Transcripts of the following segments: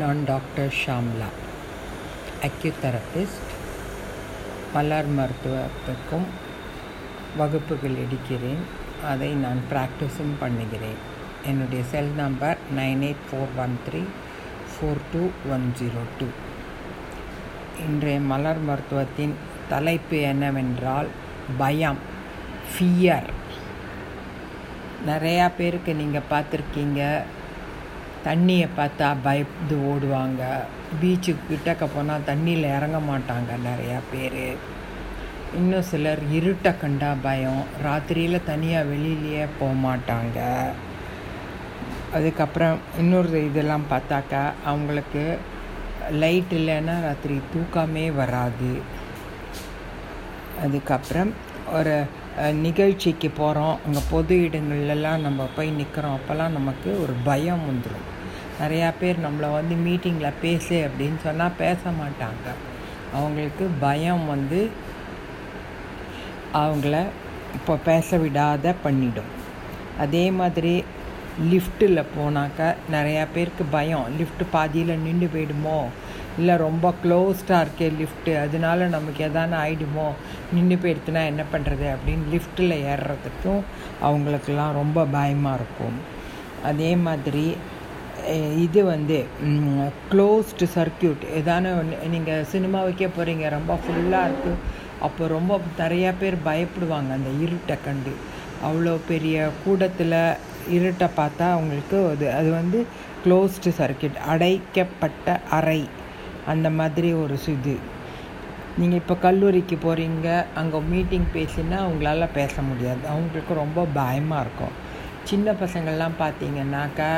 நான் doctor Shamla acutherapist மலர் மருத்துவத்துக்கும் வகுப்புகள் எடுக்கிறேன். அதை நான் ப்ராக்டிஸும் பண்ணுகிறேன். என்னுடைய cell number nine eight four one three four two one zero two. இன்றைய மலர் மருத்துவத்தின் தலைப்பு என்னவென்றால் பயம் ஃபியர் நிறையா பேருக்கு நீங்கள் பார்த்துருக்கீங்க. தண்ணியை பார்த்தா பயந்து ஓடுவாங்க. பீச்சுக்கு கிட்டக்க போனால் தண்ணியில் இறங்க மாட்டாங்க நிறையா பேர். இன்னும் சிலர் இருட்டை கண்டா பயம். ராத்திரியில் தனியாக வெளியிலேயே போக மாட்டாங்க. அதுக்கப்புறம் இன்னொரு இதெல்லாம் பார்த்தாக்கா அவங்களுக்கு லைட் இல்லைன்னா ராத்திரி தூக்கமே வராது. அதுக்கப்புறம் ஒரு நிகழ்ச்சிக்கு போகிறோம் அங்கே பொது இடங்கள்லாம் நம்ம போய் நிற்கிறோம் அப்போல்லாம் நமக்கு ஒரு பயம் வந்துடும் நிறையா பேர் நம்மளை வந்து மீட்டிங்கில் பேசு அப்படின்னு சொன்னால் பேச மாட்டாங்க. அவங்களுக்கு பயம் வந்து அவங்கள இப்போ பேச விடாத பண்ணிடும். அதே மாதிரி லிஃப்ட்டில் போனாக்கா நிறையா பேருக்கு பயம். லிஃப்ட் பாதியில் நின்று போயிடுமோ? இல்லை ரொம்ப க்ளோஸ்டாக இருக்கே லிஃப்ட்டு அதனால நமக்கு எதான ஆகிடுமோ நின்று போயிடுத்துனா என்ன பண்ணுறது அப்படின்னு லிஃப்ட்டில் ஏறுறதுக்கும் அவங்களுக்கெல்லாம் ரொம்ப பயமாக இருக்கும். அதே மாதிரி இது வந்து க்ளோஸ்டு சர்க்கியூட் எதான நீங்கள் சினிமா வைக்க போகிறீங்க ரொம்ப ஃபுல்லாக இருக்குது அப்போ ரொம்ப நிறையா பேர் பயப்படுவாங்க அந்த இருட்டை கண்டு. அவ்வளோ பெரிய கூடத்தில் இருட்டை பார்த்தா அவங்களுக்கு அது அது வந்து க்ளோஸ்டு சர்க்கியூட் அடைக்கப்பட்ட அறை. அந்த மாதிரி ஒரு இது. நீங்கள் இப்போ கல்லூரிக்கு போகிறீங்க அங்கே மீட்டிங் பேசினா அவங்களால பேச முடியாது. அவங்களுக்கு ரொம்ப பயமாக இருக்கும். சின்ன பசங்கள்லாம் பார்த்தீங்கன்னாக்கா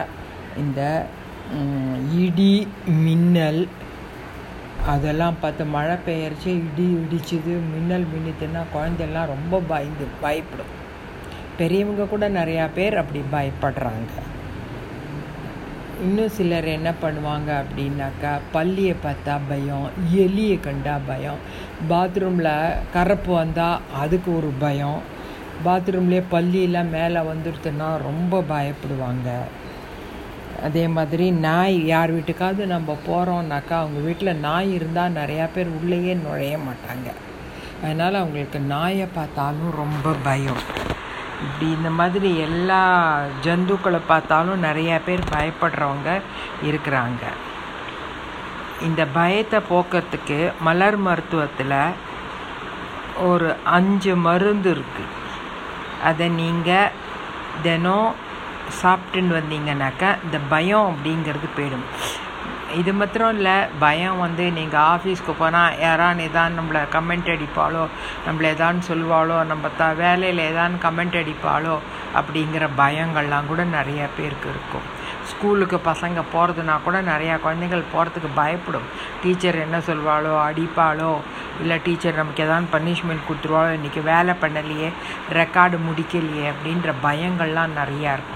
இந்த இடி மின்னல் அதெல்லாம் பார்த்து மழை பெயர்ச்சி இடி இடிச்சுது மின்னல் மின்னித்துன்னா குழந்தைலாம் ரொம்ப பயந்து பயப்படும். பெரியவங்க கூட நிறையா பேர் அப்படி பயப்படுறாங்க. இன்னும் சிலர் என்ன பண்ணுவாங்க அப்படின்னாக்கா பள்ளியை பார்த்தா பயம் எலியை கண்டா பயம் பாத்ரூமில் கரப்பு வந்தால் அதுக்கு ஒரு பயம் பாத்ரூம்லேயே பள்ளியெல்லாம் மேலே வந்துடுதுன்னா ரொம்ப பயப்படுவாங்க. அதே மாதிரி நாய் யார் வீட்டுக்காவது நம்ம போகிறோம்னாக்கா அவங்க வீட்டில் நாய் இருந்தால் நிறையா பேர் உள்ளேயே நுழைய மாட்டாங்க. அதனால் அவங்களுக்கு நாயை பார்த்தாலும் ரொம்ப பயம். இப்படி இந்த மாதிரி எல்லா ஜந்துக்களை பார்த்தாலும் நிறையா பேர் பயப்படுறவங்க இருக்கிறாங்க. இந்த பயத்தை போக்கிறதுக்கு மலர் மருத்துவத்தில் ஒரு அஞ்சு மருந்து இருக்குது அதை நீங்கள் தினம் சாப்பிட்டுன்னு வந்தீங்கன்னாக்கா இந்த பயம் அப்படிங்கிறது போயிடும். இது மாத்திரம் இல்லை பயம் வந்து நீங்கள் ஆஃபீஸ்க்கு போனால் யாரான்னு ஏதான் நம்மளை கமெண்ட் அடிப்பாளோ நம்மளை ஏதான்னு சொல்லுவாளோ நம்ம த வேலையில் ஏதான்னு கமெண்ட் அடிப்பாளோ அப்படிங்கிற பயங்கள்லாம் கூட நிறையா பேருக்கு இருக்கும். ஸ்கூலுக்கு பசங்க போகிறதுனா கூட நிறையா குழந்தைகள் போகிறதுக்கு பயப்படும். டீச்சர் என்ன சொல்வாளோ அடிப்பாளோ இல்லை டீச்சர் நமக்கு எதாவது பனிஷ்மெண்ட் கொடுத்துருவாளோ இன்றைக்கி வேலை பண்ணலையே ரெக்கார்டு முடிக்கலையே அப்படின்ற பயங்கள்லாம் நிறையா இருக்கும்.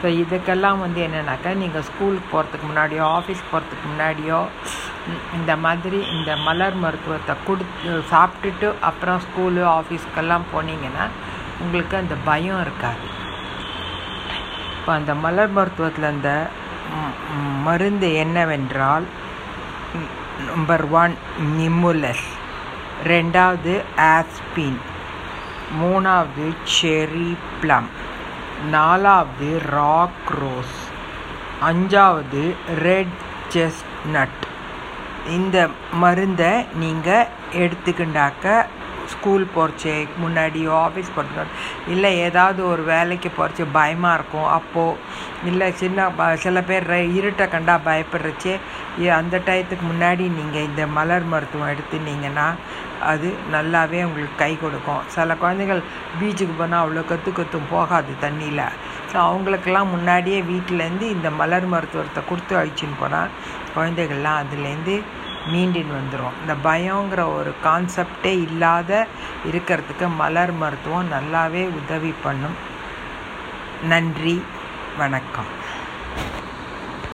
ஸோ இதுக்கெல்லாம் வந்து என்னென்னாக்கா நீங்கள் ஸ்கூலுக்கு போகிறதுக்கு முன்னாடியோ ஆஃபீஸ் போகிறதுக்கு முன்னாடியோ இந்த மாதிரி இந்த மலர் மருத்துவத்தை கொடுத்து சாப்பிட்டுட்டு அப்புறம் ஸ்கூலு ஆஃபீஸ்க்கெல்லாம் போனீங்கன்னா உங்களுக்கு அந்த பயம் இருக்காது. இப்போ அந்த மலர் மருத்துவத்தில் அந்த மருந்து என்னவென்றால் நம்பர் ஒன் நிமுலஸ். ரெண்டாவது ஆஸ்பின். மூணாவது செரி ப்ளம். நாலாவது ராக் ரோஸ் அஞ்சாவது ரெட் செஸ்நட் இந்த மருந்தை நீங்கள் எடுத்துக்கிண்டாக்க ஸ்கூல் போகிறச்சே முன்னாடியோ ஆஃபீஸ் போகிறதுக்கு இல்லை ஏதாவது ஒரு வேலைக்கு போகிறச்சு பயமாக இருக்கும். அப்போது இல்லை சின்ன சில பேர் இருட்டை கண்டா பயப்படுறச்சே. அந்த டயத்துக்கு முன்னாடி நீங்கள் இந்த மலர் மருத்துவம் எடுத்துனீங்கன்னா அது நல்லாவே உங்களுக்கு கை கொடுக்கும். சில குழந்தைகள் பீச்சுக்கு போனால் அவ்வளோ கற்று கத்தும் போகாது தண்ணியில். ஸோ அவங்களுக்கெல்லாம் முன்னாடியே வீட்டிலேருந்து இந்த மலர் மருத்துவத்தை கொடுத்து அழிச்சின்னு போனால் குழந்தைகள்லாம் அதுலேருந்து மீண்டின் வந்துடும் இந்த பயங்கிற ஒரு கான்செப்டே இல்லாத இருக்கிறதுக்கு மலர் மருத்துவம் நல்லாவே உதவி பண்ணும். நன்றி. வணக்கம்.